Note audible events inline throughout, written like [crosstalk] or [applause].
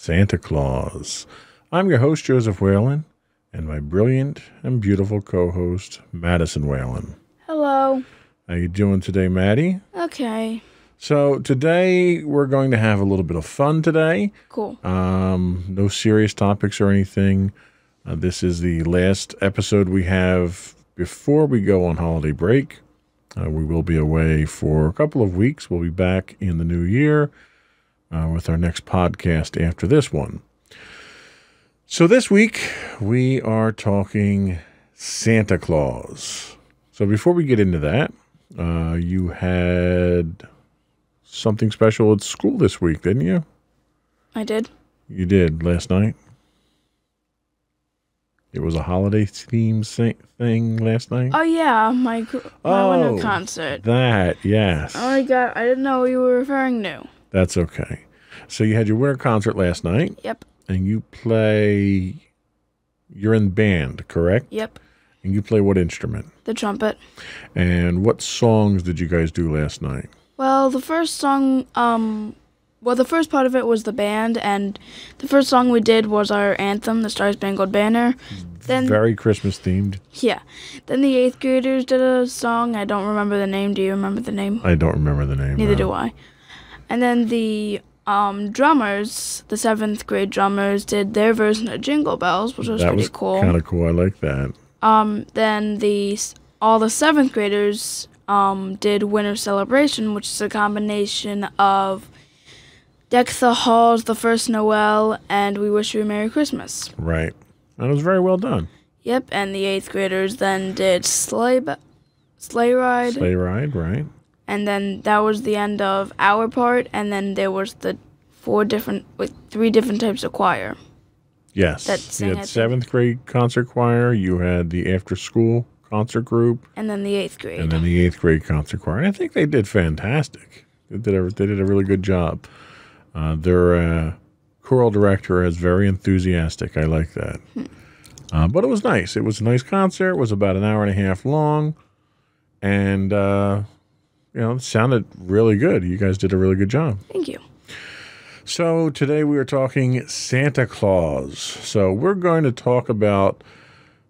Santa Claus. I'm your host, Joseph Whalen, and my brilliant and beautiful co host, Madison Whalen. Hello. How are you doing today, Maddie? Okay. So today we're going to have a little bit of fun today. Cool. Um, no serious topics or anything. Uh, this is the last episode we have before we go on holiday break. Uh, we will be away for a couple of weeks. We'll be back in the new year uh, with our next podcast after this one. So, this week we are talking Santa Claus. So, before we get into that, uh, you had something special at school this week, didn't you? I did. You did last night. It was a holiday theme thing last night. Oh yeah, my my Oh. concert. That, yes. Oh my god, I didn't know what you were referring to. That's okay. So you had your winter concert last night, Yep. and you play. You're in band, correct? Yep. And you play what instrument? The trumpet. And what songs did you guys do last night? Well, the first song, um, well, the first part of it was the band, and the first song we did was our anthem, the Star Spangled Banner. Then, Very Christmas themed. yeah, then the eighth graders did a song. I don't remember the name. Do you remember the name? I don't remember the name. Neither no. do I. And then the um, drummers, the seventh grade drummers, did their version of Jingle Bells, which was That pretty was cool. kind of cool. I like that. Um, then the all the seventh graders um, did Winter Celebration, which is a combination of Deck the Halls, The First Noel, and We Wish You a Merry Christmas. Right. And it was very well done. Yep, and the eighth graders then did Sleigh, sleigh Ride, Sleigh ride, right? And then that was the end of our part, and then there was the four different, like three different types of choir. Yes. That you had the- seventh grade concert choir. You had the after school concert group, And then the eighth grade. and then the eighth grade concert choir. And I think they did fantastic. They did a, they did a really good job. Uh, their uh, choral director is very enthusiastic. I like that. Uh, but it was nice. It was a nice concert. It was about an hour and a half long, and uh, you know, sounded really good. You guys did a really good job. Thank you. So today we are talking Santa Claus. So we're going to talk about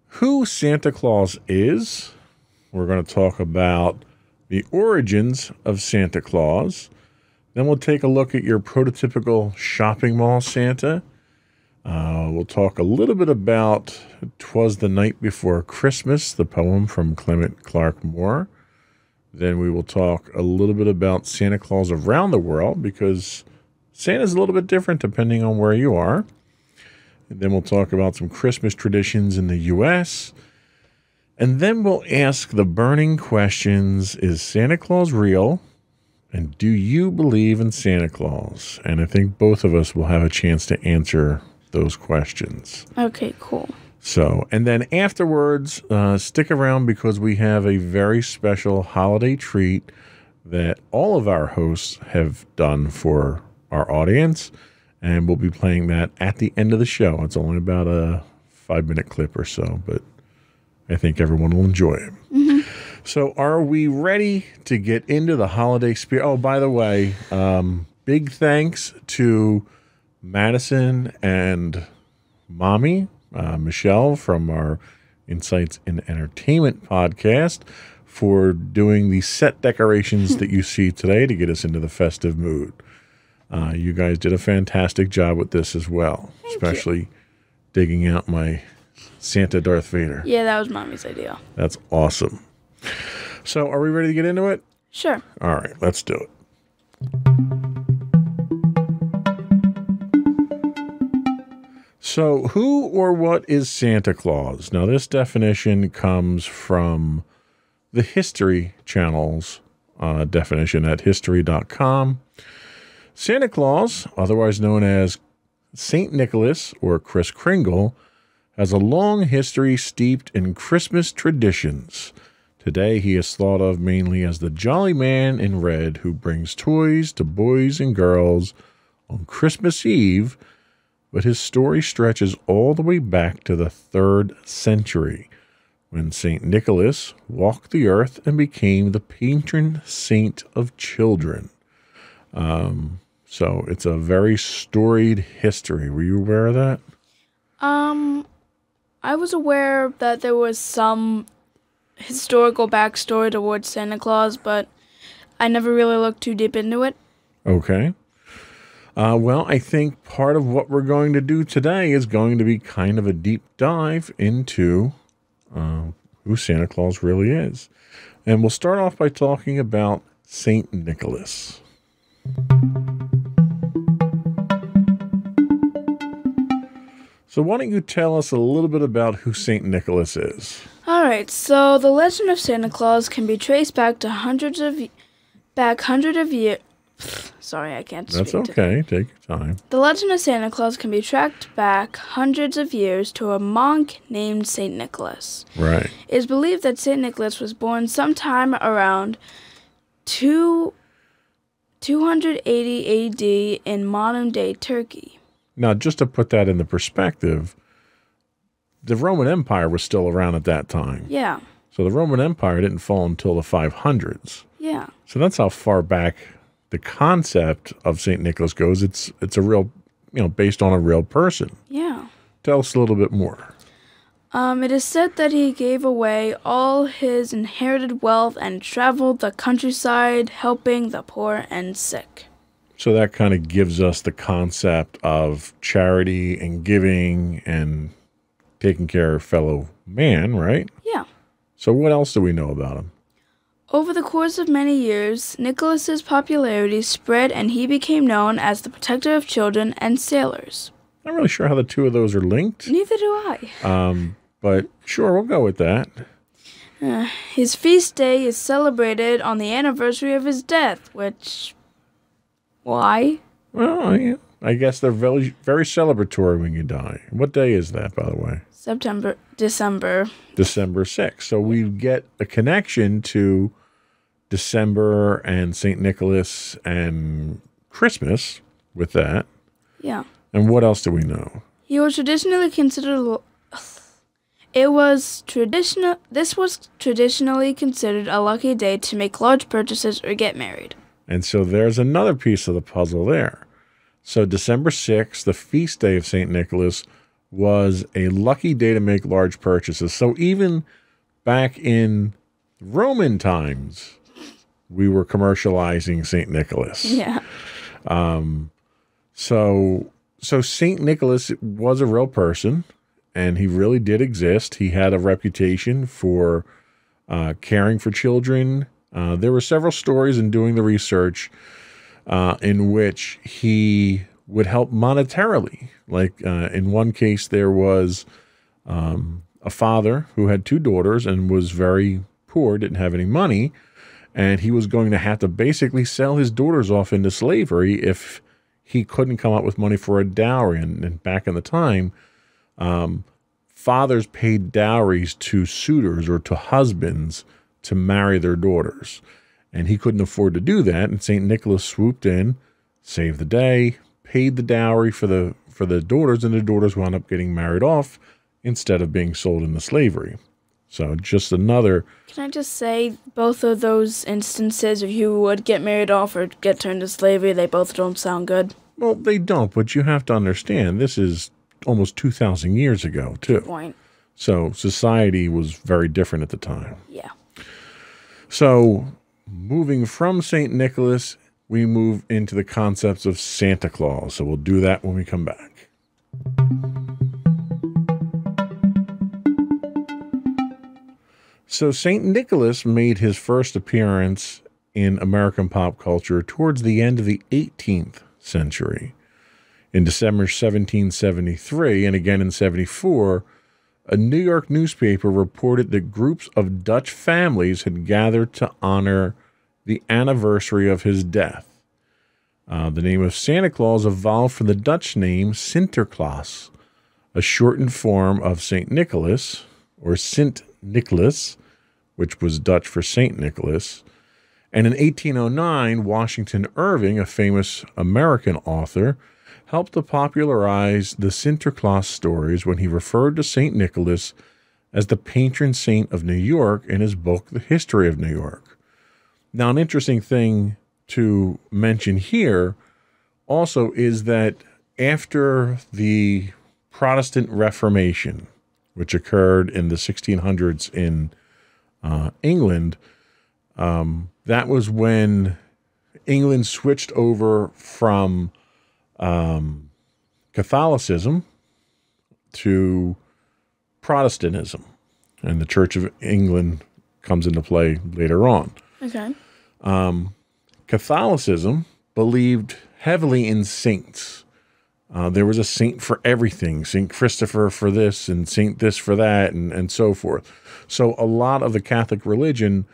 who Santa Claus is. We're going to talk about the origins of Santa Claus. Then we'll take a look at your prototypical shopping mall Santa. Uh, we'll talk a little bit about "Twas the Night Before Christmas," the poem from Clement Clarke Moore. Then we will talk a little bit about Santa Claus around the world because Santa's a little bit different depending on where you are. And then we'll talk about some Christmas traditions in the U.S. And then we'll ask the burning questions Is Santa Claus real? And do you believe in Santa Claus? And I think both of us will have a chance to answer those questions. Okay, cool. So, and then afterwards, uh, stick around because we have a very special holiday treat that all of our hosts have done for our audience. And we'll be playing that at the end of the show. It's only about a five minute clip or so, but I think everyone will enjoy it. So, are we ready to get into the holiday spirit? Oh, by the way, um, big thanks to Madison and Mommy, uh, Michelle from our Insights in Entertainment podcast for doing the set decorations that you see today to get us into the festive mood. Uh, you guys did a fantastic job with this as well, especially digging out my Santa Darth Vader. Yeah, that was mommy's idea. That's awesome. So, are we ready to get into it? Sure. All right, let's do it. So, who or what is Santa Claus? Now, this definition comes from the History Channel's uh, definition at history.com. Santa Claus, otherwise known as St. Nicholas or Kris Kringle, has a long history steeped in Christmas traditions. Today, he is thought of mainly as the jolly man in red who brings toys to boys and girls on Christmas Eve, but his story stretches all the way back to the third century when St. Nicholas walked the earth and became the patron saint of children. Um, so it's a very storied history. Were you aware of that? Um, I was aware that there was some historical backstory towards Santa Claus, but I never really looked too deep into it. Okay. Uh, well, I think part of what we're going to do today is going to be kind of a deep dive into uh, who Santa Claus really is. And we'll start off by talking about St. Nicholas. So, why don't you tell us a little bit about who St. Nicholas is? All right, so the legend of Santa Claus can be traced back to hundreds of back hundred of years. [sighs] Sorry, I can't That's okay. Take your time. The legend of Santa Claus can be tracked back hundreds of years to a monk named Saint Nicholas. Right. It is believed that Saint Nicholas was born sometime around two, 280 AD in modern day Turkey. Now, just to put that into perspective, the Roman Empire was still around at that time. Yeah, So the Roman Empire didn't fall until the 500s. yeah, So that's how far back the concept of St. Nicholas goes. It's it's a real, you know, based on a real person. yeah. Tell us a little bit more. Um, it is said that he gave away all his inherited wealth and traveled the countryside helping the poor and sick. So that kind of gives us the concept of charity and giving and taking care of fellow man, right? Yeah. So what else do we know about him? Over the course of many years, Nicholas's popularity spread and he became known as the protector of children and sailors. I'm not really sure how the two of those are linked, Neither do I. Um, but sure, we'll go with that. His feast day is celebrated on the anniversary of his death, which. Why? Well, I, I guess they're very very celebratory when you die. What day is that, by the way? September, December. December 6th. So we get a connection to December and St. Nicholas and Christmas with that. Yeah. And what else do we know? He was traditionally considered. [sighs] It was traditional. This was traditionally considered a lucky day to make large purchases or get married. And so there's another piece of the puzzle there. So December 6th, the feast day of St. Nicholas, was a lucky day to make large purchases. So even back in Roman times, we were commercializing St. Nicholas. Yeah. So so Saint Nicholas was a real person, and he really did exist. He had a reputation for uh, caring for children. Uh, there were several stories in doing the research uh, in which he would help monetarily. Like uh, in one case, there was um, a father who had two daughters and was very poor, didn't have any money, and he was going to have to basically sell his daughters off into slavery if he couldn't come up with money for a dowry. And, and back in the time, um, fathers paid dowries to suitors or to husbands to marry their daughters. And he couldn't afford to do that. And St. Nicholas swooped in, saved the day, paid the dowry for the for the daughters, and the daughters wound up getting married off instead of being sold into slavery. So just another Can I just say, both of those instances, if you would get married off or get turned to slavery, they both don't sound good. well, they don't, but you have to understand this is almost two thousand years ago too. Point. So society was very different at the time. Yeah. So, moving from St. Nicholas, we move into the concepts of Santa Claus. So, we'll do that when we come back. So St. Nicholas made his first appearance in American pop culture towards the end of the 18th century. In December 1773 and again in 74, a New York newspaper reported that groups of Dutch families had gathered to honor the anniversary of his death. Uh, the name of Santa Claus evolved from the Dutch name Sinterklaas, a shortened form of St. Nicholas, or Sint Nicholas, which was Dutch for St. Nicholas. And in 1809, Washington Irving, a famous American author, helped to popularize the Sinterklaas stories when he referred to St. Nicholas as the patron saint of New York in his book, The History of New York. Now, an interesting thing to mention here also is that after the Protestant Reformation, which occurred in the 1600s in uh, England, um, that was when England switched over from um, Catholicism to Protestantism, and the Church of England comes into play later on. Okay. Catholicism believed heavily in saints. Uh, there was a saint for everything Saint Christopher for this, and Saint this for that, and, and so forth. So, a lot of the Catholic religion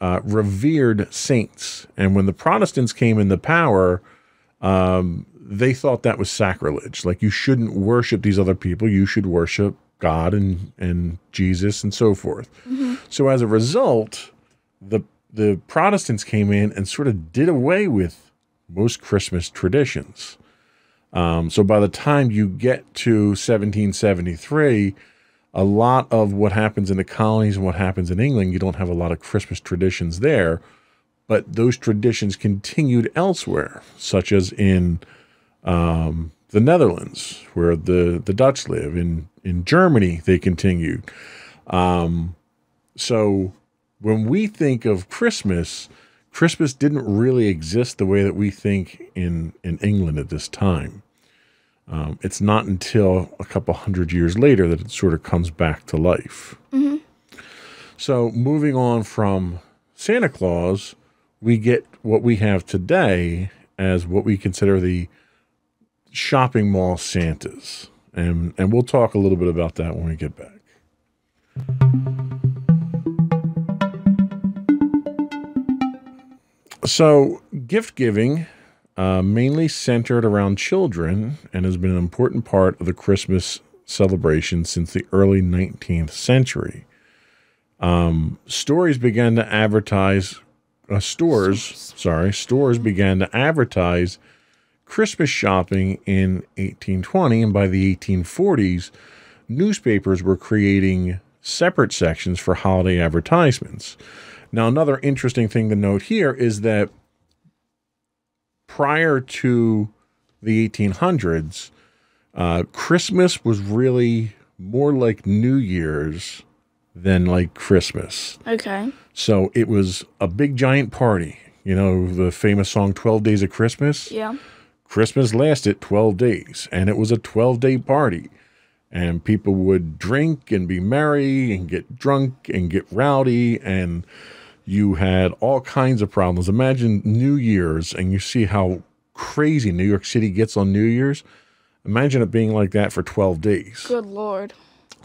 uh, revered saints. And when the Protestants came into power, um, they thought that was sacrilege. Like, you shouldn't worship these other people, you should worship God and, and Jesus and so forth. So, as a result, the the Protestants came in and sort of did away with most Christmas traditions. Um, so by the time you get to 1773, a lot of what happens in the colonies and what happens in England, you don't have a lot of Christmas traditions there, but those traditions continued elsewhere, such as in um, the Netherlands, where the, the Dutch live. In in Germany, they continued. Um, so when we think of Christmas, Christmas didn't really exist the way that we think in in England at this time. Um, it's not until a couple hundred years later that it sort of comes back to life. So moving on from Santa Claus, we get what we have today as what we consider the shopping mall Santas. And and we'll talk a little bit about that when we get back. So, gift giving uh, mainly centered around children and has been an important part of the Christmas celebration since the early 19th century. Um, stories began to advertise, uh, stores, sorry, stores began to advertise Christmas shopping in 1820, and by the 1840s, newspapers were creating separate sections for holiday advertisements. Now, another interesting thing to note here is that prior to the 1800s, uh, Christmas was really more like New Year's than like Christmas. Okay. So it was a big giant party. You know, the famous song 12 Days of Christmas? Yeah. Christmas lasted 12 days and it was a 12 day party. And people would drink and be merry and get drunk and get rowdy. And you had all kinds of problems. Imagine New Year's and you see how crazy New York City gets on New Year's. Imagine it being like that for 12 days. Good lord.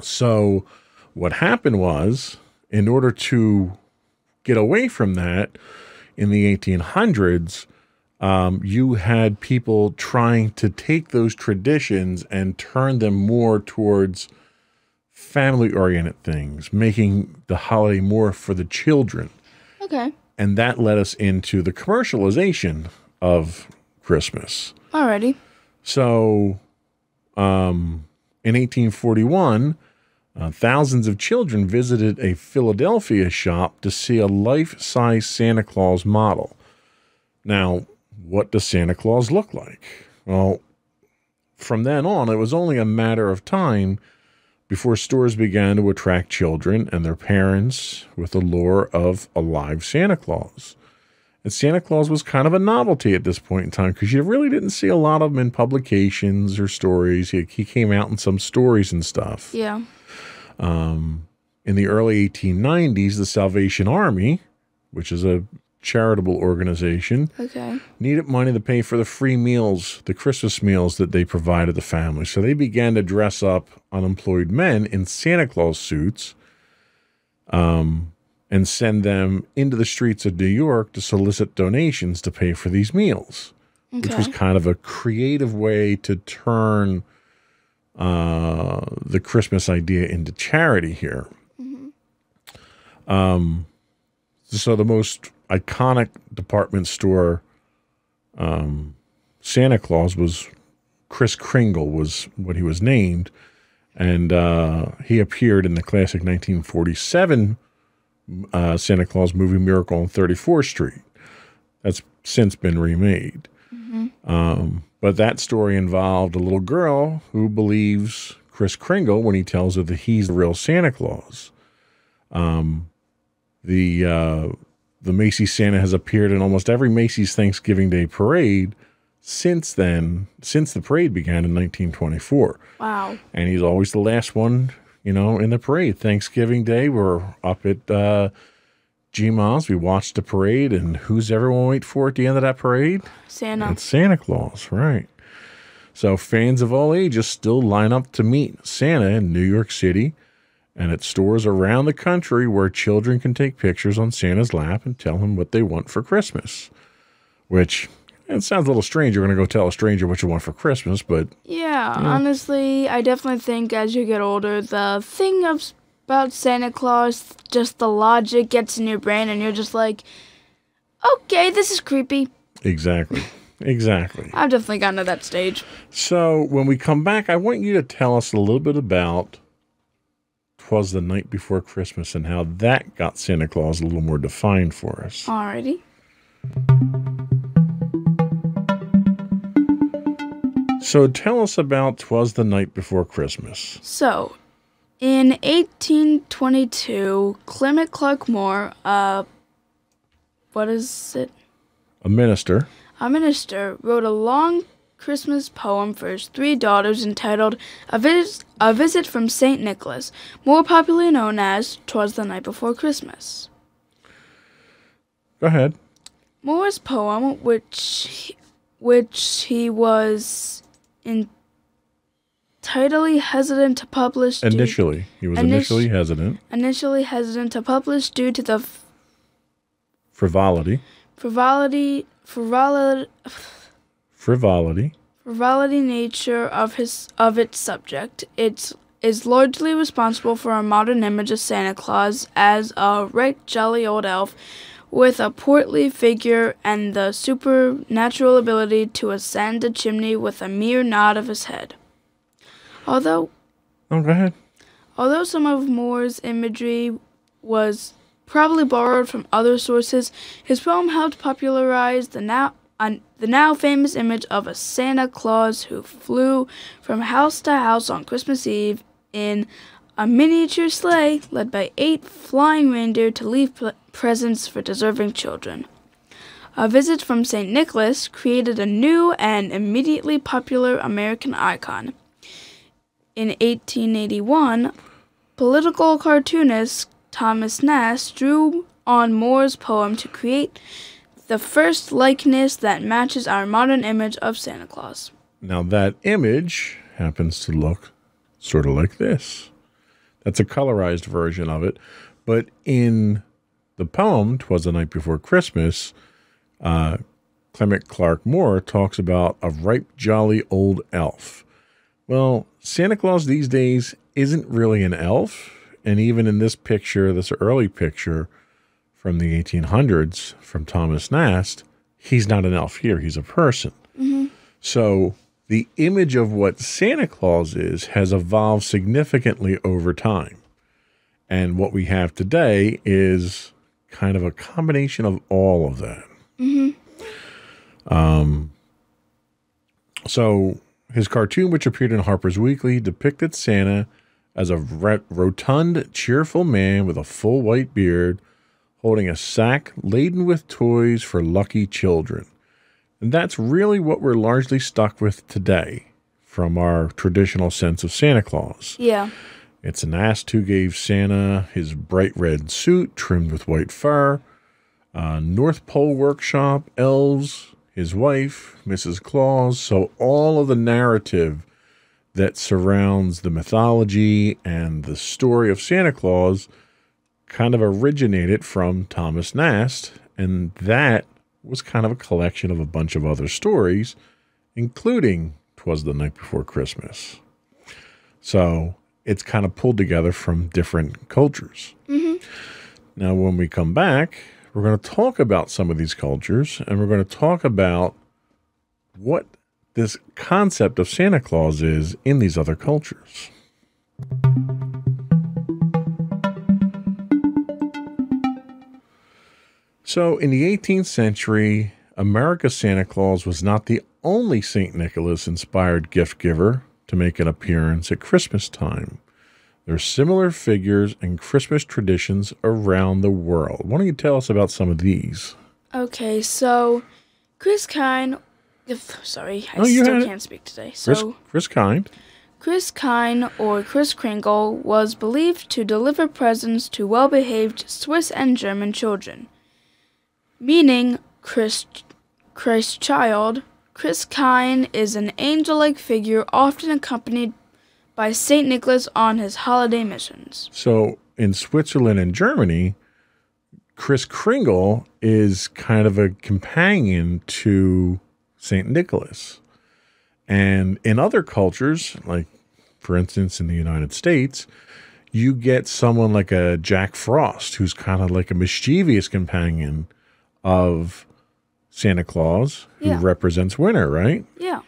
So, what happened was, in order to get away from that in the 1800s, um, you had people trying to take those traditions and turn them more towards family oriented things, making the holiday more for the children. Okay. And that led us into the commercialization of Christmas. Alrighty. So, um, in 1841, uh, thousands of children visited a Philadelphia shop to see a life size Santa Claus model. Now, what does Santa Claus look like? Well, from then on, it was only a matter of time before stores began to attract children and their parents with the lure of a live Santa Claus. And Santa Claus was kind of a novelty at this point in time because you really didn't see a lot of them in publications or stories. He, he came out in some stories and stuff. Yeah. In In the early 1890s, the Salvation Army, which is a charitable organization, Okay. needed money to pay for the free meals, the Christmas meals that they provided the family. So they began to dress up unemployed men in Santa Claus suits um, and send them into the streets of New York to solicit donations to pay for these meals, which was kind of a creative way to turn uh, the Christmas idea into charity here. Um, so the most iconic department store um, Santa Claus was Kris Kringle was what he was named, and uh, he appeared in the classic 1947 uh, Santa Claus movie Miracle on 34th Street. That's since been remade. Um, but that story involved a little girl who believes Kris Kringle when he tells her that he's the real Santa Claus. Um, the uh, the Macy's Santa has appeared in almost every Macy's Thanksgiving Day parade since then, since the parade began in 1924. Wow. And he's always the last one, you know, in the parade. Thanksgiving Day, we're up at uh, GMOS. We watched the parade, and who's everyone wait for at the end of that parade? Santa. It's Santa Claus, right? So fans of all ages still line up to meet Santa in New York City and at stores around the country where children can take pictures on Santa's lap and tell him what they want for Christmas. Which it sounds a little strange. You're going to go tell a stranger what you want for Christmas, but Yeah, honestly, I definitely think as you get older, the thing of, about Santa Claus, just the logic gets in your brain, and you're just like, okay, this is creepy. exactly. Exactly. I've definitely gotten to that stage. So when we come back, I want you to tell us a little bit about Twas the Night Before Christmas and how that got Santa Claus a little more defined for us. Alrighty. So tell us about Twas the Night Before Christmas. So, in 1822, Clement Clarke Moore, uh, what is it? A minister. A minister wrote a long Christmas poem for his three daughters entitled A, Vis- a Visit from St. Nicholas, more popularly known as Twas the Night Before Christmas. Go ahead. Moore's poem, which he, which he was entirely hesitant to publish, due- Initially, he was Init- initially hesitant. initially hesitant to publish due to the Frivolity. frivolity, frivolity, [sighs] Frivolity. Frivolity nature of his of its subject. It is largely responsible for our modern image of Santa Claus as a right jolly old elf with a portly figure and the supernatural ability to ascend a chimney with a mere nod of his head. Although Oh, go ahead. Although some of Moore's imagery was probably borrowed from other sources, his poem helped popularize the now un, the now famous image of a Santa Claus who flew from house to house on Christmas Eve in a miniature sleigh led by eight flying reindeer to leave presents for deserving children. A visit from St. Nicholas created a new and immediately popular American icon. In 1881, political cartoonist Thomas Nast drew on Moore's poem to create the first likeness that matches our modern image of Santa Claus. Now, that image happens to look sort of like this. That's a colorized version of it. But in the poem, Twas the Night Before Christmas, uh, Clement Clarke Moore talks about a ripe, jolly old elf. Well, Santa Claus these days isn't really an elf. And even in this picture, this early picture from the 1800s from Thomas Nast, he's not an elf here, he's a person. So the image of what Santa Claus is has evolved significantly over time. And what we have today is kind of a combination of all of that. Um, so his cartoon, which appeared in Harper's Weekly, depicted Santa as a rotund, cheerful man with a full white beard holding a sack laden with toys for lucky children. And that's really what we're largely stuck with today from our traditional sense of Santa Claus. Yeah. It's Nast who gave Santa his bright red suit trimmed with white fur. Uh, North Pole Workshop, elves, his wife, Mrs. Claus. So all of the narrative that surrounds the mythology and the story of Santa Claus kind of originated from Thomas Nast, and that was kind of a collection of a bunch of other stories, including Twas the Night Before Christmas. So it's kind of pulled together from different cultures. Mm-hmm. Now, when we come back, we're going to talk about some of these cultures and we're going to talk about what this concept of Santa Claus is in these other cultures. So, in the 18th century, America's Santa Claus was not the only St. Nicholas inspired gift giver to make an appearance at Christmas time. There are similar figures and Christmas traditions around the world. Why don't you tell us about some of these? Okay, so Chris Kine. If, sorry, I Oh, still can't speak today. Chris, So Christkind. Chris Kine, or Kris Kringle, was believed to deliver presents to well behaved Swiss and German children. Meaning Christ, Christ child, Chris Kine is an angel like figure often accompanied by St. Nicholas on his holiday missions. So in Switzerland and Germany, Kris Kringle is kind of a companion to St. Nicholas. And in other cultures, like for instance in the United States, you get someone like a Jack Frost who's kind of like a mischievous companion of Santa Claus who Yeah. represents winter, right? Yeah.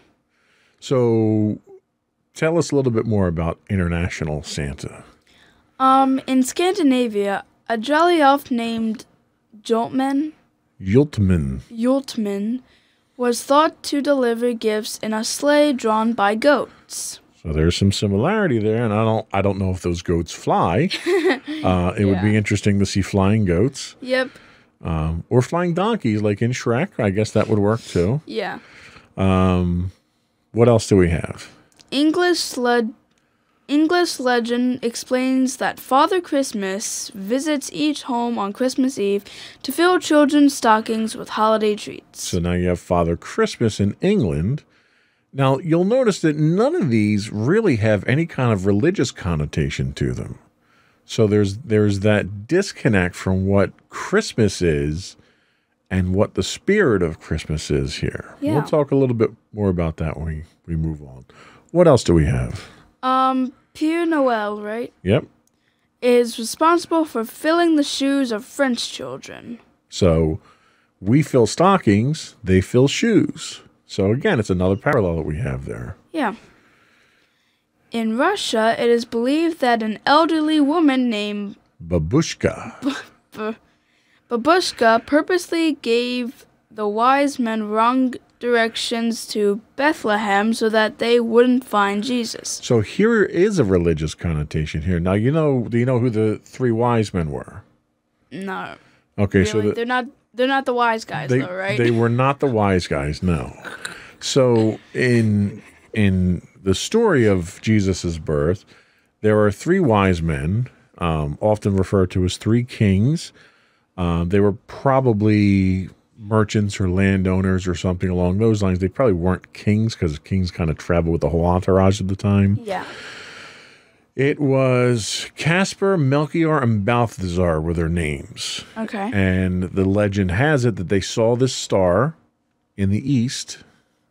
So tell us a little bit more about International Santa. Um, in Scandinavia, a jolly elf named Joltman Yultman. Yultman was thought to deliver gifts in a sleigh drawn by goats. So there's some similarity there, and I don't I don't know if those goats fly. [laughs] uh, it would be interesting to see flying goats Yep. Um, or flying donkeys, like in Shrek. I guess that would work too. Yeah. Um, What else do we have? English led English legend explains that Father Christmas visits each home on Christmas Eve to fill children's stockings with holiday treats. So now you have Father Christmas in England. Now you'll notice that none of these really have any kind of religious connotation to them. So there's there's that disconnect from what Christmas is and what the spirit of Christmas is here. Yeah. We'll talk a little bit more about that when we, we move on. What else do we have? Um, Père Noël, right, Yep. is responsible for filling the shoes of French children. So we fill stockings, they fill shoes. So again, it's another parallel that we have there. Yeah. In Russia, it is believed that an elderly woman named Babushka. Babushka purposely gave the wise men wrong directions to Bethlehem so that they wouldn't find Jesus. So here is a religious connotation here. Now you know. Do you know who the three wise men were? No, Okay, really, so the, they're not. They're not the wise guys, they though, right? they were not the wise guys. No. So in in the story of Jesus's birth, there are three wise men, um, often referred to as three kings. Um, they were probably merchants or landowners or something along those lines. They probably weren't kings because kings kind of traveled with the whole entourage at the time. yeah. It was Caspar, Melchior, and Balthazar were their names. Okay. And the legend has it that they saw this star in the east,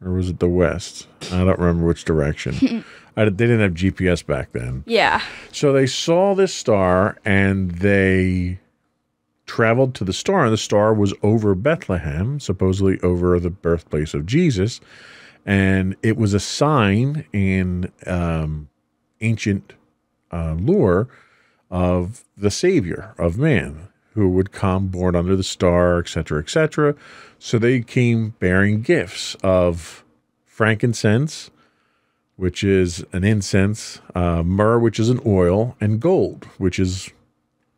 or was it the west? I don't remember which direction. [laughs] I, they didn't have GPS back then. Yeah. So they saw this star and they traveled to the star, and the star was over Bethlehem, supposedly over the birthplace of Jesus. And it was a sign in um, ancient uh, lore of the Savior of man who would come born under the star, etc., etc. So they came bearing gifts of frankincense, which is an incense, uh, myrrh, which is an oil, and gold, which is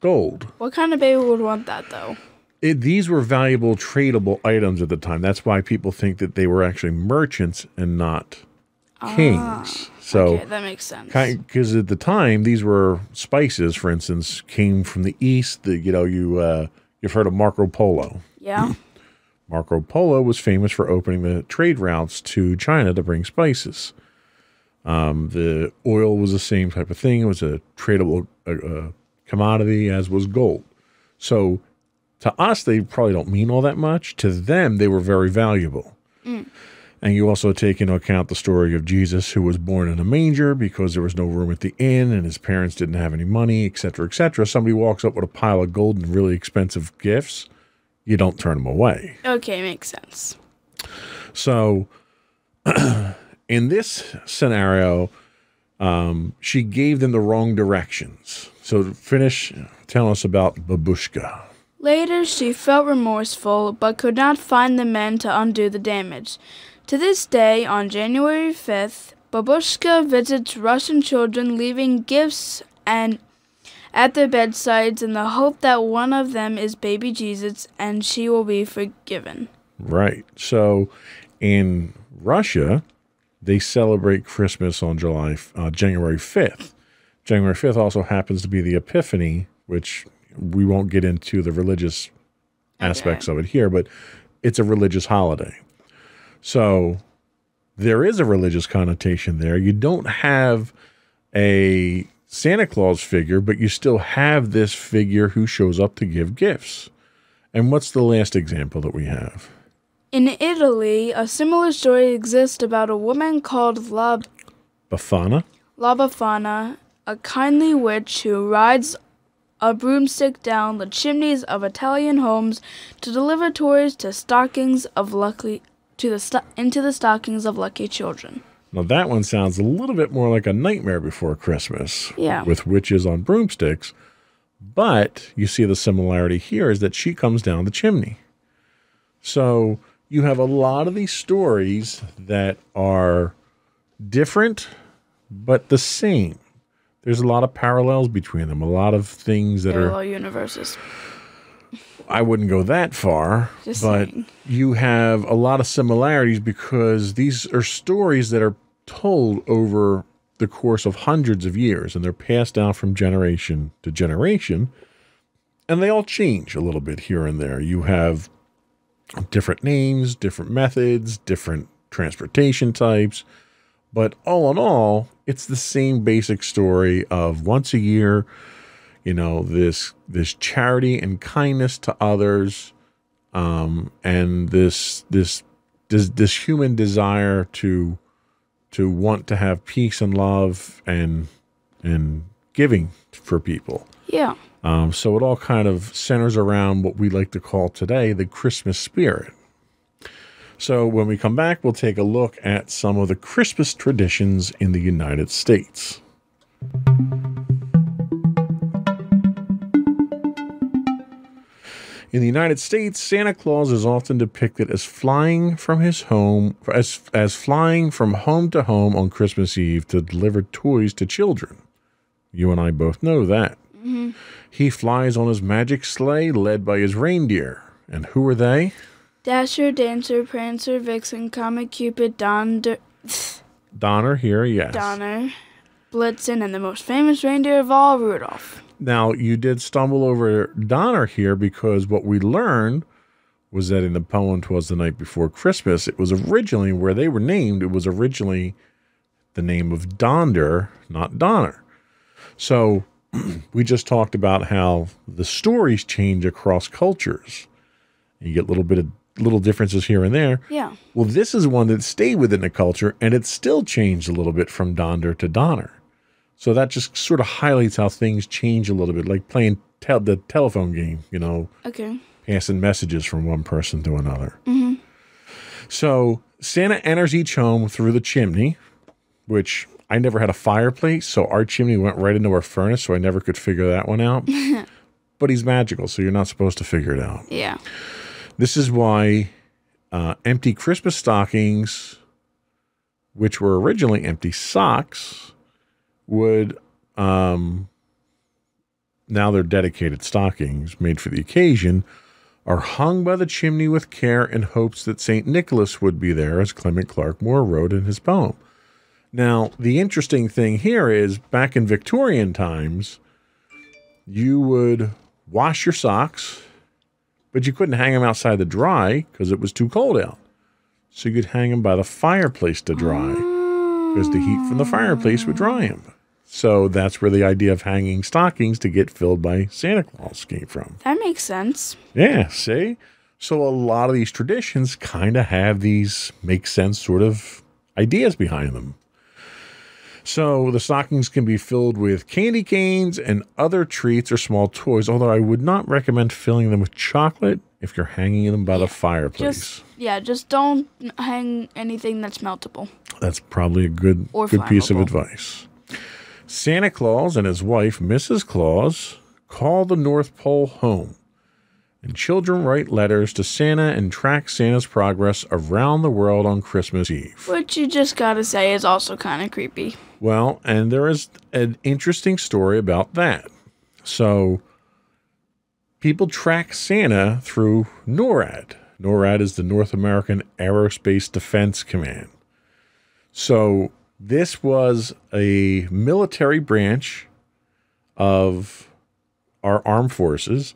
gold. What kind of baby would want that, though? It, these were valuable tradable items at the time. That's why people think that they were actually merchants and not kings. So okay, that makes sense. because at the time these were spices for instance came from the east the, you know you uh, you've heard of marco polo. Yeah. [clears throat] marco polo was famous for opening the trade routes to china to bring spices. Um, the oil was the same type of thing. It was a tradable uh, uh, commodity as was gold. So to us they probably don't mean all that much. To them they were very valuable and you also take into account the story of Jesus, who was born in a manger because there was no room at the inn and his parents didn't have any money, etc., etc. Somebody walks up with a pile of gold and really expensive gifts, you don't turn them away. Okay, makes sense. So, [clears throat] in this scenario, um, she gave them the wrong directions. So, finish, tell us about Babushka. Later, she felt remorseful but could not find the men to undo the damage. To this day, on January 5th, Babushka visits Russian children, leaving gifts and at their bedsides in the hope that one of them is baby Jesus and she will be forgiven. Right. So, in Russia, they celebrate Christmas on July uh, January fifth. January fifth also happens to be the Epiphany, which we won't get into the religious aspects of it here, but it's a religious holiday. So there is a religious connotation there. You don't have a Santa Claus figure, but you still have this figure who shows up to give gifts. And what's the last example that we have? In Italy, a similar story exists about a woman called La, Bafana? La Befana, a kindly witch who rides a broomstick down the chimneys of Italian homes to deliver toys to stockings of lucky to the into the stockings of lucky children. Now that one sounds a little bit more like a nightmare before Christmas. Yeah. With witches on broomsticks. But you see the similarity here is that she comes down the chimney. So you have a lot of these stories that are different but the same. There's a lot of parallels between them, a lot of things that are Parallel universes. I wouldn't go that far, Just but saying. you have a lot of similarities because these are stories that are told over the course of hundreds of years and they're passed down from generation to generation. And they all change a little bit here and there. You have different names, different methods, different transportation types. But all in all, it's the same basic story of once a year, you know, this this charity and kindness to others, um, and this this this this human desire to to want to have peace and love and and giving for people. Yeah. Um, so it all kind of centers around what we like to call today the Christmas spirit. So when we come back, we'll take a look at some of the Christmas traditions in the United States. In the United States, Santa Claus is often depicted as flying from his home as as flying from home to home on Christmas Eve to deliver toys to children. You and I both know that. Mm-hmm. He flies on his magic sleigh led by his reindeer. And who are they? Dasher, Dancer, Prancer, Vixen, Comet, Cupid, Donder, Donner here, yes. Donner, Blitzen, and the most famous reindeer of all, Rudolph. Now, you did stumble over Donner here because what we learned was that in the poem Twas the Night Before Christmas, it was originally where they were named, it was originally the name of Donder, not Donner. So [clears throat] we just talked about how the stories change across cultures. You get a little bit of little differences here and there. Yeah. Well, this is one that stayed within the culture and it still changed a little bit from Donder to Donner. So that just sort of highlights how things change a little bit, like playing tel- the telephone game, you know, Okay. passing messages from one person to another. So Santa enters each home through the chimney, which I never had a fireplace, so our chimney went right into our furnace, so I never could figure that one out. [laughs] but he's magical, so you're not supposed to figure it out. Yeah. This is why uh, empty Christmas stockings, which were originally empty socks, would um, now they're dedicated stockings made for the occasion, are hung by the chimney with care in hopes that St. Nicholas would be there, as Clement Clarke Moore wrote in his poem. Now, the interesting thing here is back in Victorian times, you would wash your socks, but you couldn't hang them outside to dry because it was too cold out. So you could hang them by the fireplace to dry because the heat from the fireplace would dry them. So that's where the idea of hanging stockings to get filled by Santa Claus came from. That makes sense. Yeah, see? So a lot of these traditions kind of have these make sense sort of ideas behind them. So the stockings can be filled with candy canes and other treats or small toys, although I would not recommend filling them with chocolate if you're hanging them by the fireplace. Just yeah, just don't hang anything that's meltable. That's probably a good Or good piece of advice. Santa Claus and his wife, Mrs. Claus, call the North Pole home. And children write letters to Santa and track Santa's progress around the world on Christmas Eve. Which you just gotta say is also kind of creepy. Well, and there is an interesting story about that. So, people track Santa through NORAD. NORAD is the North American Aerospace Defense Command. So, this was a military branch of our armed forces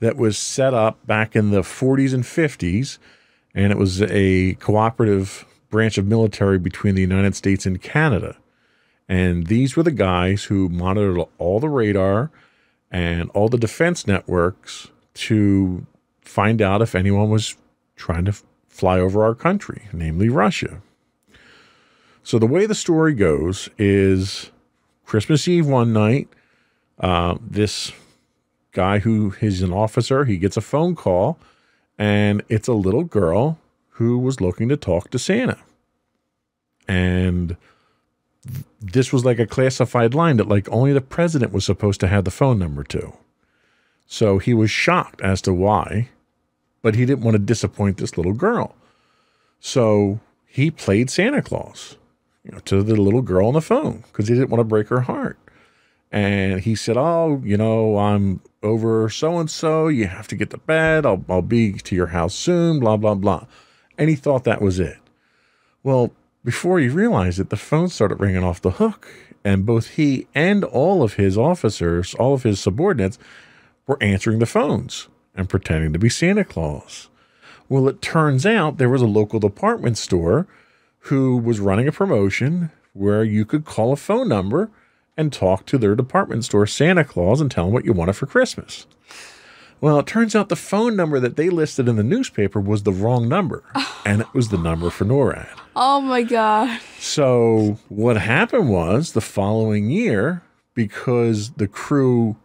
that was set up back in the 40s and 50s, and it was a cooperative branch of military between the United States and Canada. And these were the guys who monitored all the radar and all the defense networks to find out if anyone was trying to fly over our country, namely Russia. So the way the story goes is Christmas Eve one night, uh, this guy who is an officer, he gets a phone call, and it's a little girl who was looking to talk to Santa. And this was like a classified line that like only the president was supposed to have the phone number to. So he was shocked as to why, but he didn't want to disappoint this little girl. So he played Santa Claus, you know, to the little girl on the phone because he didn't want to break her heart. And he said, "Oh, you know, I'm over so and so. You have to get to bed. I'll I'll be to your house soon. Blah blah blah." And he thought that was it. Well, before he realized it, the phone started ringing off the hook, and both he and all of his officers, all of his subordinates, were answering the phones and pretending to be Santa Claus. Well, it turns out there was a local department store who was running a promotion where you could call a phone number and talk to their department store Santa Claus and tell them what you wanted for Christmas. Well, it turns out the phone number that they listed in the newspaper was the wrong number, [sighs] and it was the number for NORAD. Oh my god. So what happened was the following year, because the crew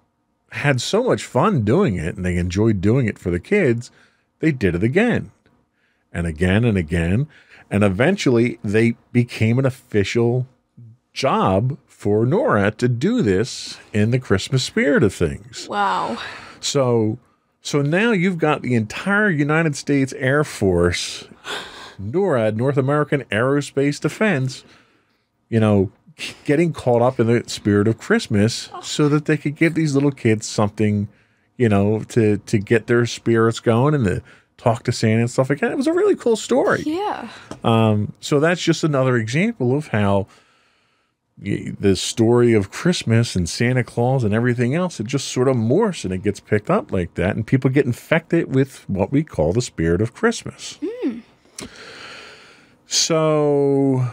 had so much fun doing it and they enjoyed doing it for the kids, they did it again and again and again. And eventually they became an official job for NORAD to do this in the Christmas spirit of things. Wow. So so now you've got the entire United States Air Force, NORAD, North American Aerospace Defense, you know, getting caught up in the spirit of Christmas so that they could give these little kids something, you know, to to get their spirits going and to talk to Santa and stuff like that. It was a really cool story. Yeah. Um, so that's just another example of how the story of Christmas and Santa Claus and everything else, it just sort of morphs and it gets picked up like that, and people get infected with what we call the spirit of Christmas. So,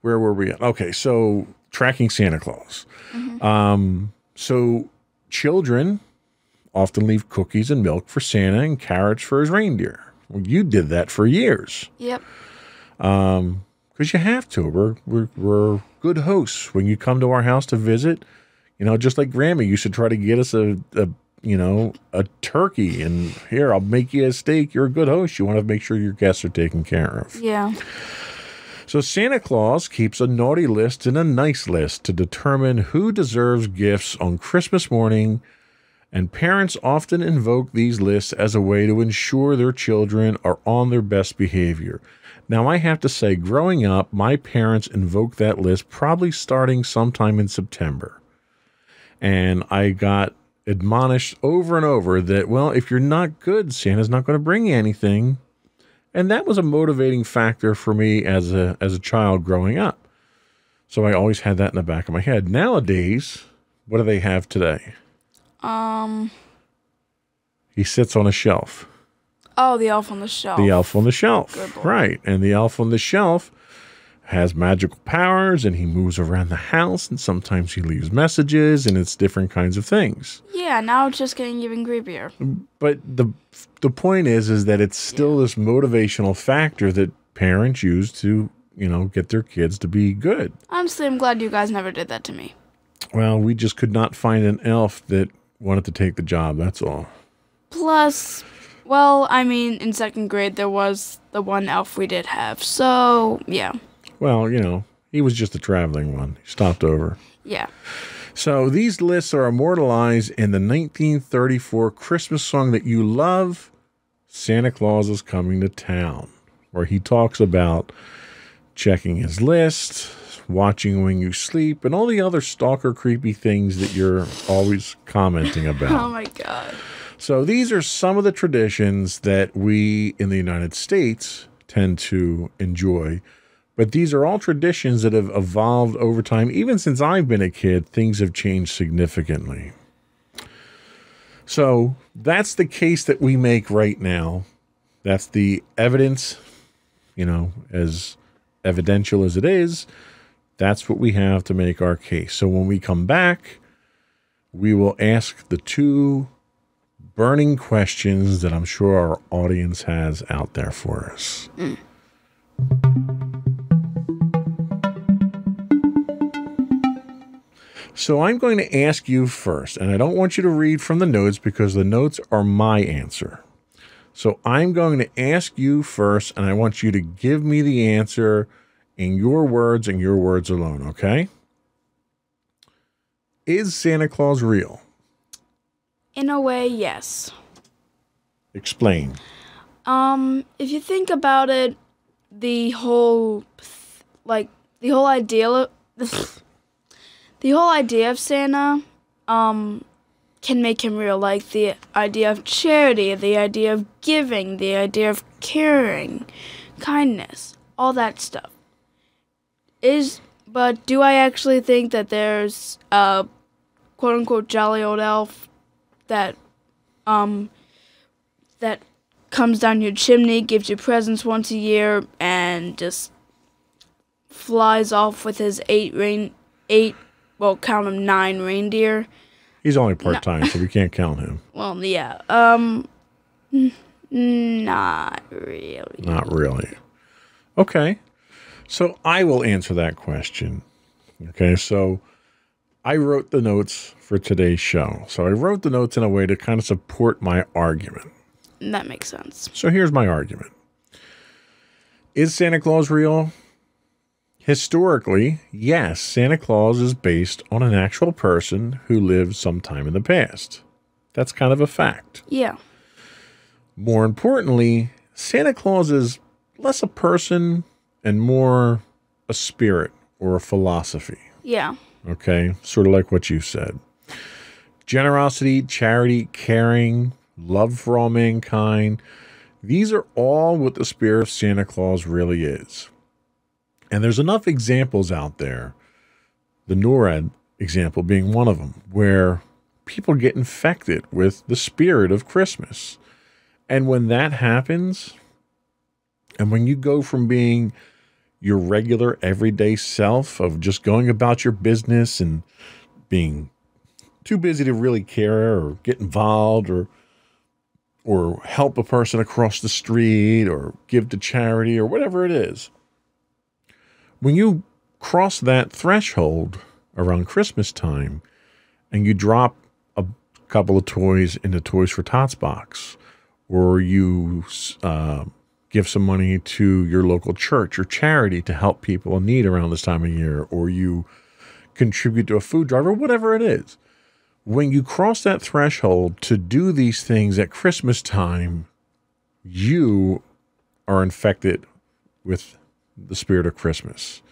where were we at? Okay, so tracking Santa Claus. Um, so, children often leave cookies and milk for Santa and carrots for his reindeer. Well, you did that for years Yep. Um, because you have to. We're, we're we're good hosts when you come to our house to visit. You know, just like Grandma used to try to get us a, a you know a turkey, and here I'll make you a steak. You're a good host. You want to make sure your guests are taken care of. Yeah. So Santa Claus keeps a naughty list and a nice list to determine who deserves gifts on Christmas morning. And parents often invoke these lists as a way to ensure their children are on their best behavior. Now, I have to say, growing up, my parents invoked that list probably starting sometime in September. And I got admonished over and over that, well, if you're not good, Santa's not going to bring you anything. And that was a motivating factor for me as a as a child growing up. So I always had that in the back of my head. Nowadays, what do they have today? Um. He sits on a shelf. Oh, the elf on the shelf. The elf on the shelf. Right. And the elf on the shelf has magical powers and he moves around the house and sometimes he leaves messages and it's different kinds of things. Yeah, now it's just getting even creepier. But the the point is is that it's still this motivational factor that parents use to, you know, get their kids to be good. Honestly, I'm glad you guys never did that to me. Well, we just could not find an elf that wanted to take the job, that's all. Plus, well, I mean, in second grade there was the one elf we did have. So, yeah. Well, you know, he was just a traveling one. He stopped over. Yeah. So these lists are immortalized in the 1934 Christmas song that you love, Santa Claus is Coming to Town, where he talks about checking his list, watching when you sleep, and all the other stalker creepy things that you're always commenting [laughs] about. Oh my god. So these are some of the traditions that we in the United States tend to enjoy. But these are all traditions that have evolved over time. Even since I've been a kid, things have changed significantly. So that's the case that we make right now. That's the evidence, you know, as evidential as it is. That's what we have to make our case. So when we come back, we will ask the two burning questions that I'm sure our audience has out there for us. So I'm going to ask you first, and I don't want you to read from the notes because the notes are my answer. So I'm going to ask you first, and I want you to give me the answer in your words and your words alone, okay? Is Santa Claus real? In a way, yes. Explain. Um, if you think about it, the whole, like, the whole idea, of, [laughs] the whole idea of Santa, um, can make him real. Like the idea of charity, the idea of giving, the idea of caring, kindness, all that stuff. Is but do I actually think that there's a quote unquote jolly old elf that um that comes down your chimney, gives you presents once a year, and just flies off with his eight rain eight well count him nine reindeer. He's only part time, so we can't count him. [laughs] Well, yeah. Um, not really. Not really. Okay. So I will answer that question. Okay. So I wrote the notes for today's show. So I wrote the notes in a way to kind of support my argument. That makes sense. So here's my argument Is Santa Claus real? Historically, yes, Santa Claus is based on an actual person who lived sometime in the past. That's kind of a fact. Yeah. More importantly, Santa Claus is less a person and more a spirit or a philosophy. Yeah. Okay, sort of like what you said. Generosity, charity, caring, love for all mankind. These are all what the spirit of Santa Claus really is. And there's enough examples out there, the NORAD example being one of them, where people get infected with the spirit of Christmas. And when that happens, and when you go from being your regular everyday self of just going about your business and being too busy to really care or get involved or or help a person across the street or give to charity or whatever it is. When you cross that threshold around Christmas time and you drop a couple of toys in the Toys for Tots box or you uh, give some money to your local church or charity to help people in need around this time of year, or you contribute to a food drive, or whatever it is. When you cross that threshold to do these things at Christmas time, you are infected with the spirit of Christmas.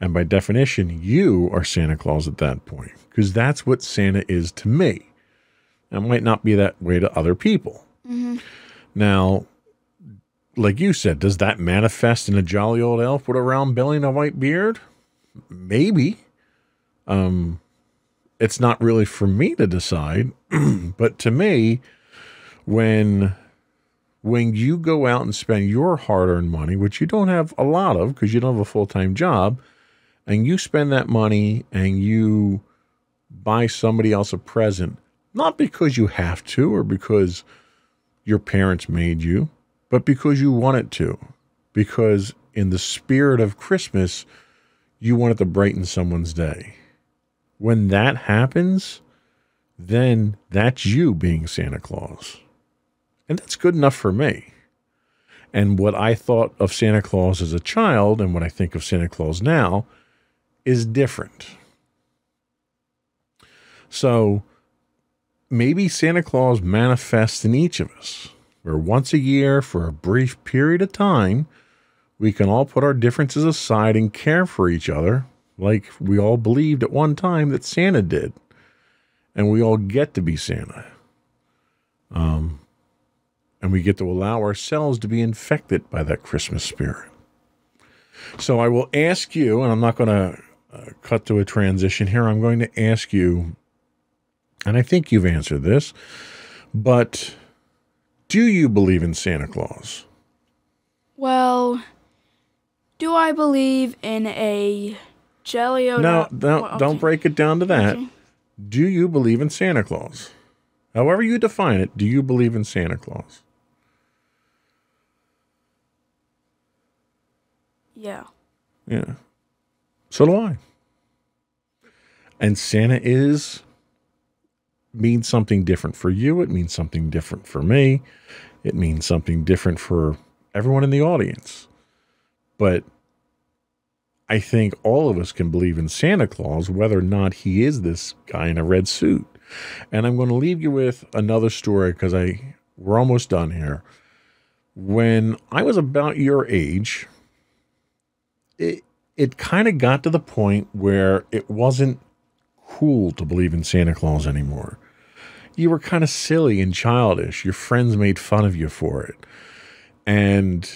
And by definition, you are Santa Claus at that point, because that's what Santa is to me. It might not be that way to other people. Mm-hmm. Now, like you said, does that manifest in a jolly old elf with a round belly and a white beard? Maybe. Um, it's not really for me to decide, [clears throat] but to me, when when you go out and spend your hard-earned money, which you don't have a lot of because you don't have a full-time job, and you spend that money and you buy somebody else a present, not because you have to or because your parents made you, but because you want it to. Because in the spirit of Christmas, you want it to brighten someone's day. When that happens, then that's you being Santa Claus. And that's good enough for me. And what I thought of Santa Claus as a child and what I think of Santa Claus now is different. So maybe Santa Claus manifests in each of us, where once a year, for a brief period of time, we can all put our differences aside and care for each other, like we all believed at one time that Santa did. And we all get to be Santa. Um, and we get to allow ourselves to be infected by that Christmas spirit. So I will ask you, and I'm not going to uh, cut to a transition here. I'm going to ask you, and I think you've answered this, but do you believe in Santa Claus? Well, do I believe in a jelly? No, no, well, okay. don't break it down to that. Okay. Do you believe in Santa Claus? However you define it, do you believe in Santa Claus? Yeah. Yeah. So do I. And Santa is means something different for you. It means something different for me. It means something different for everyone in the audience. But I think all of us can believe in Santa Claus, whether or not he is this guy in a red suit. And I'm going to leave you with another story because I we're almost done here. When I was about your age, it it kind of got to the point where it wasn't cool to believe in Santa Claus anymore. You were kind of silly and childish. Your friends made fun of you for it. And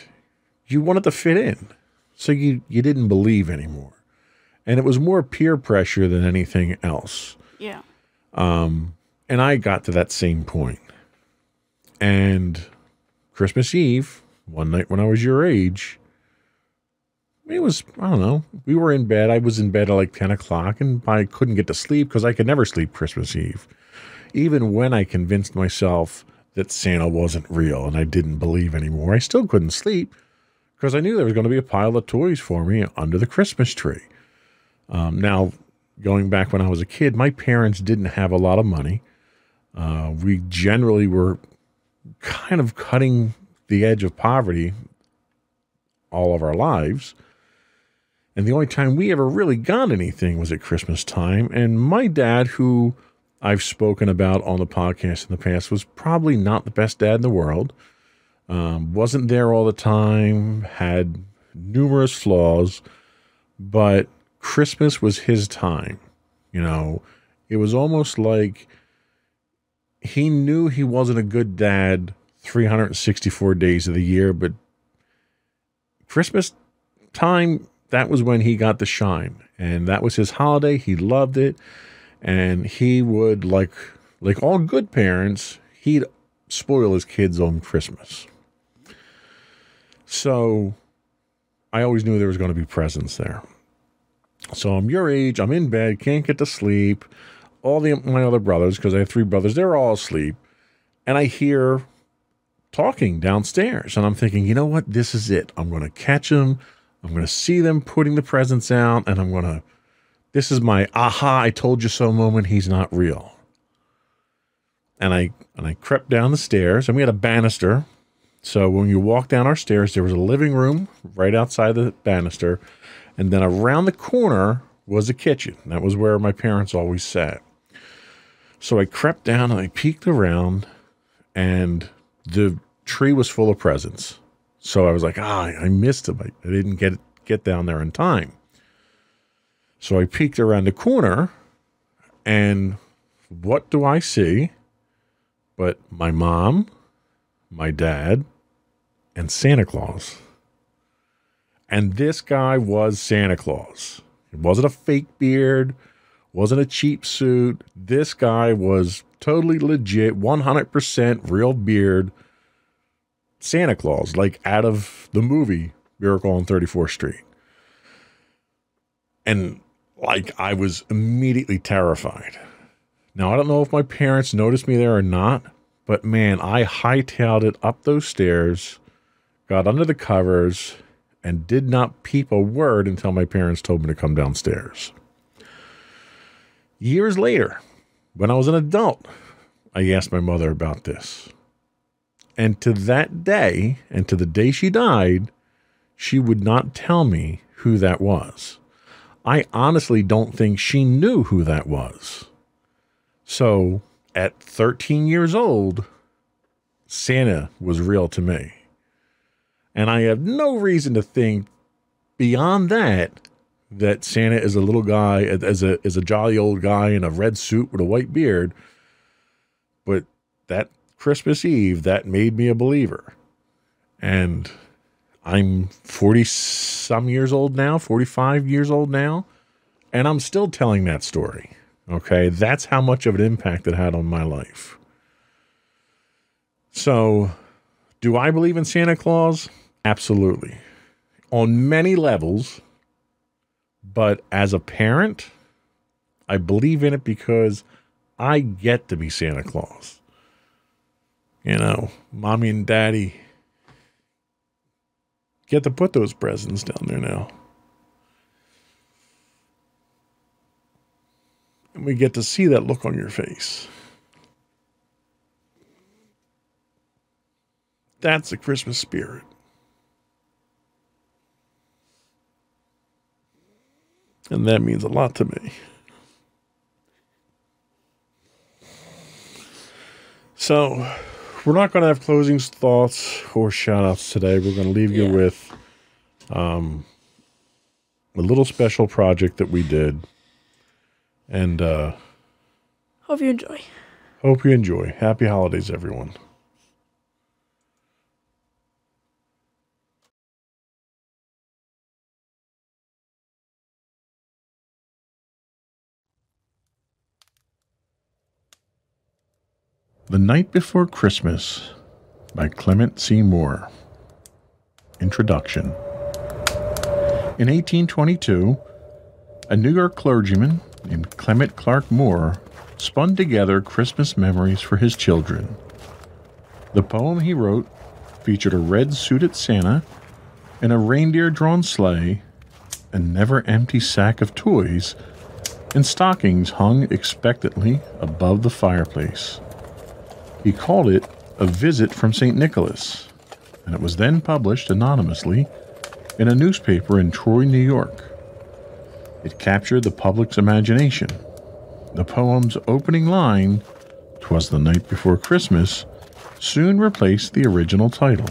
you wanted to fit in. So you, you didn't believe anymore. And it was more peer pressure than anything else. Yeah. Um, and I got to that same point. And Christmas Eve, one night when I was your age, it was I don't know. We were in bed. I was in bed at like ten o'clock, and I couldn't get to sleep because I could never sleep Christmas Eve, even when I convinced myself that Santa wasn't real and I didn't believe anymore. I still couldn't sleep because I knew there was going to be a pile of toys for me under the Christmas tree. Um, now, going back when I was a kid, my parents didn't have a lot of money. Uh, we generally were kind of cutting the edge of poverty all of our lives. And the only time we ever really got anything was at Christmas time. And my dad, who I've spoken about on the podcast in the past, was probably not the best dad in the world. Um, wasn't there all the time, had numerous flaws, but Christmas was his time. You know, it was almost like he knew he wasn't a good dad 364 days of the year, but Christmas time that was when he got the shine and that was his holiday he loved it and he would like like all good parents he'd spoil his kids on christmas. So i always knew there was going to be presents there. So i'm your age i'm in bed can't get to sleep. All the my other brothers because i have three brothers they're all asleep. And i hear talking downstairs and i'm thinking you know what? This is it. I'm going to catch them I'm going to see them putting the presents out, and I'm going to. This is my aha! I told you so moment. He's not real. And I and I crept down the stairs, and we had a banister. So when you walk down our stairs, there was a living room right outside the banister, and then around the corner was a kitchen. That was where my parents always sat. So I crept down and I peeked around, and the tree was full of presents. So I was like, ah, I missed. I, I didn't get get down there in time. So I peeked around the corner, and what do I see? But my mom, my dad, and Santa Claus. And this guy was Santa Claus. It wasn't a fake beard, wasn't a cheap suit. This guy was totally legit, 100% real beard. Santa Claus, like out of the movie Miracle on 34th Street. And like I was immediately terrified. Now, I don't know if my parents noticed me there or not, but man, I hightailed it up those stairs, got under the covers, and did not peep a word until my parents told me to come downstairs. Years later, when I was an adult, I asked my mother about this. And to that day, and to the day she died, she would not tell me who that was. I honestly don't think she knew who that was. So at 13 years old, Santa was real to me. And I have no reason to think beyond that that Santa is a little guy as a as a jolly old guy in a red suit with a white beard. But that Christmas Eve, that made me a believer. And I'm 40 some years old now, 45 years old now, and I'm still telling that story. Okay, that's how much of an impact it had on my life. So, do I believe in Santa Claus? Absolutely. On many levels, but as a parent, I believe in it because I get to be Santa Claus. You know, mommy and daddy get to put those presents down there now. And we get to see that look on your face. That's the Christmas spirit. And that means a lot to me. So, we're not going to have closing thoughts or shout outs today. We're going to leave you with um, a little special project that we did and uh, Hope you enjoy. hope you enjoy. Happy holidays, everyone. The Night Before Christmas by Clement C. Moore. Introduction. In 1822, a New York clergyman named Clement Clarke Moore spun together Christmas memories for his children. The poem he wrote featured a red suited Santa and a reindeer drawn sleigh, a never empty sack of toys, and stockings hung expectantly above the fireplace. He called it A Visit from St. Nicholas, and it was then published anonymously in a newspaper in Troy, New York. It captured the public's imagination. The poem's opening line, "'Twas the night before Christmas, soon replaced the original title.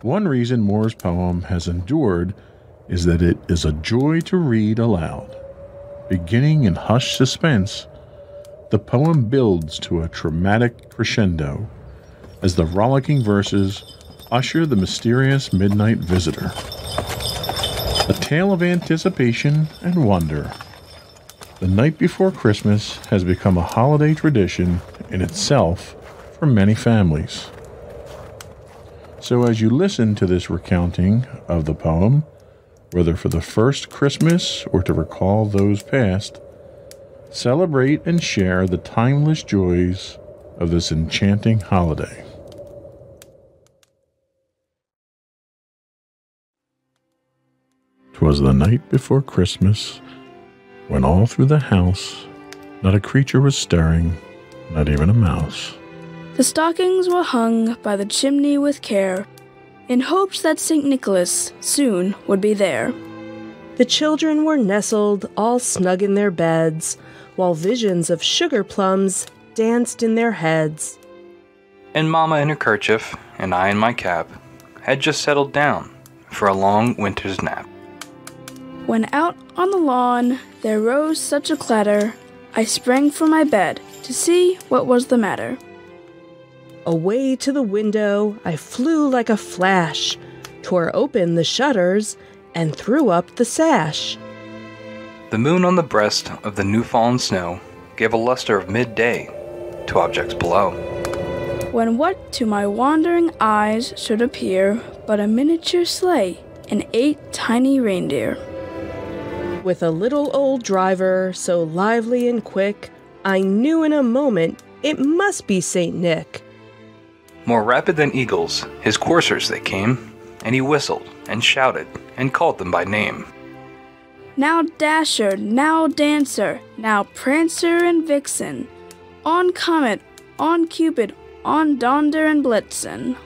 One reason Moore's poem has endured is that it is a joy to read aloud. Beginning in hushed suspense, the poem builds to a dramatic crescendo as the rollicking verses usher the mysterious midnight visitor. A tale of anticipation and wonder. The night before Christmas has become a holiday tradition in itself for many families. So, as you listen to this recounting of the poem, whether for the first Christmas or to recall those past, celebrate and share the timeless joys of this enchanting holiday. 'Twas the night before Christmas, when all through the house not a creature was stirring, not even a mouse. The stockings were hung by the chimney with care, in hopes that St. Nicholas soon would be there. The children were nestled all snug in their beds, while visions of sugar plums danced in their heads. And Mamma in her kerchief, and I in my cap, had just settled down for a long winter's nap. When out on the lawn there rose such a clatter, I sprang from my bed to see what was the matter. Away to the window I flew like a flash, tore open the shutters, and threw up the sash. The moon on the breast of the new fallen snow gave a luster of midday to objects below. When what to my wandering eyes should appear but a miniature sleigh and eight tiny reindeer. With a little old driver so lively and quick, I knew in a moment it must be St. Nick. More rapid than eagles, his coursers they came, and he whistled and shouted and called them by name. Now Dasher, now Dancer, now Prancer and Vixen, on Comet, on Cupid, on Donder and Blitzen.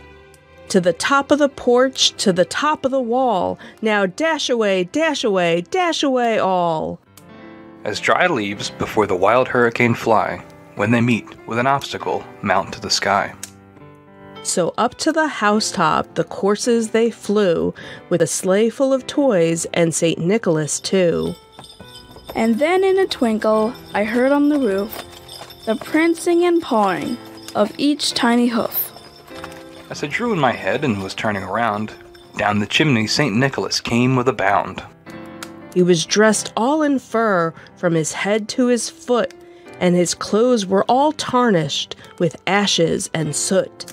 To the top of the porch, to the top of the wall, now dash away, dash away, dash away all. As dry leaves before the wild hurricane fly, when they meet with an obstacle, mount to the sky. So up to the housetop the coursers they flew, with a sleigh full of toys and St. Nicholas too. And then in a twinkle I heard on the roof the prancing and pawing of each tiny hoof. As I drew in my head and was turning around, down the chimney St. Nicholas came with a bound. He was dressed all in fur from his head to his foot, and his clothes were all tarnished with ashes and soot.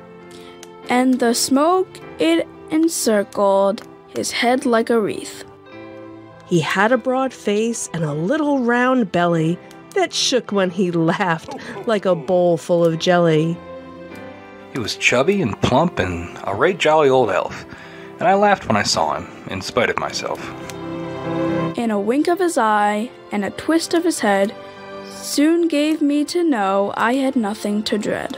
and the smoke it encircled his head like a wreath. He had a broad face and a little round belly that shook when he [laughs] laughed like a bowl full of jelly. He was chubby and plump and a right jolly old elf, and I laughed when I saw him, in spite of myself. In a wink of his eye and a twist of his head, soon gave me to know I had nothing to dread.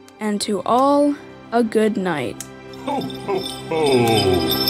and to all a good night. Ho, ho, ho.